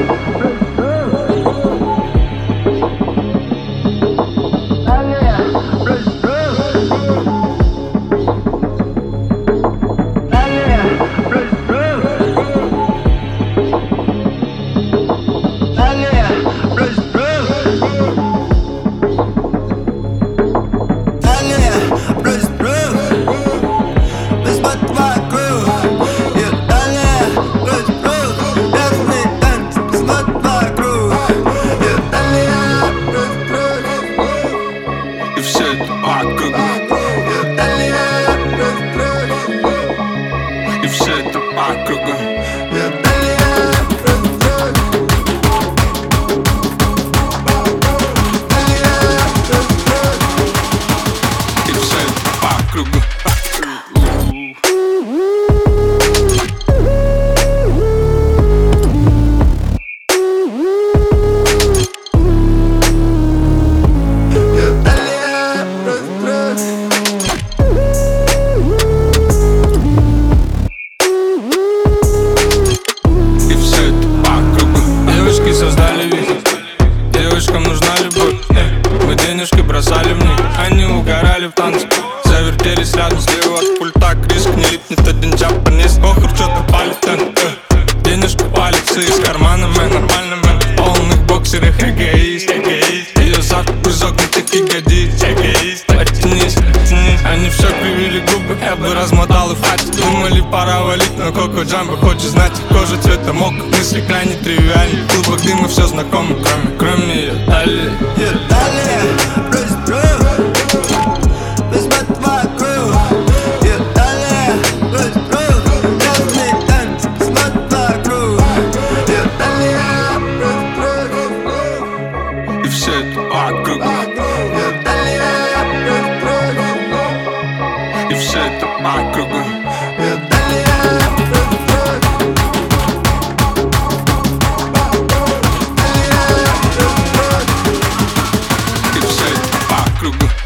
И создали вид Девушкам нужна любовь. Мы денежки бросали в них. Они угорали в танце. Завертелись рядом слева от пульта. Криск не липнет один джапанец Охр, что-то палит. Денежка палится из Кривили губы Я бы размотал и хватит Думали пора валить Но Коко Джамбо хочет знать Кожа цвета мок Мысли крайне тривиальны. Клубок дыма все знакомо Кроме, кроме ее талии Далее, брось і все так макруби. І все так макруби.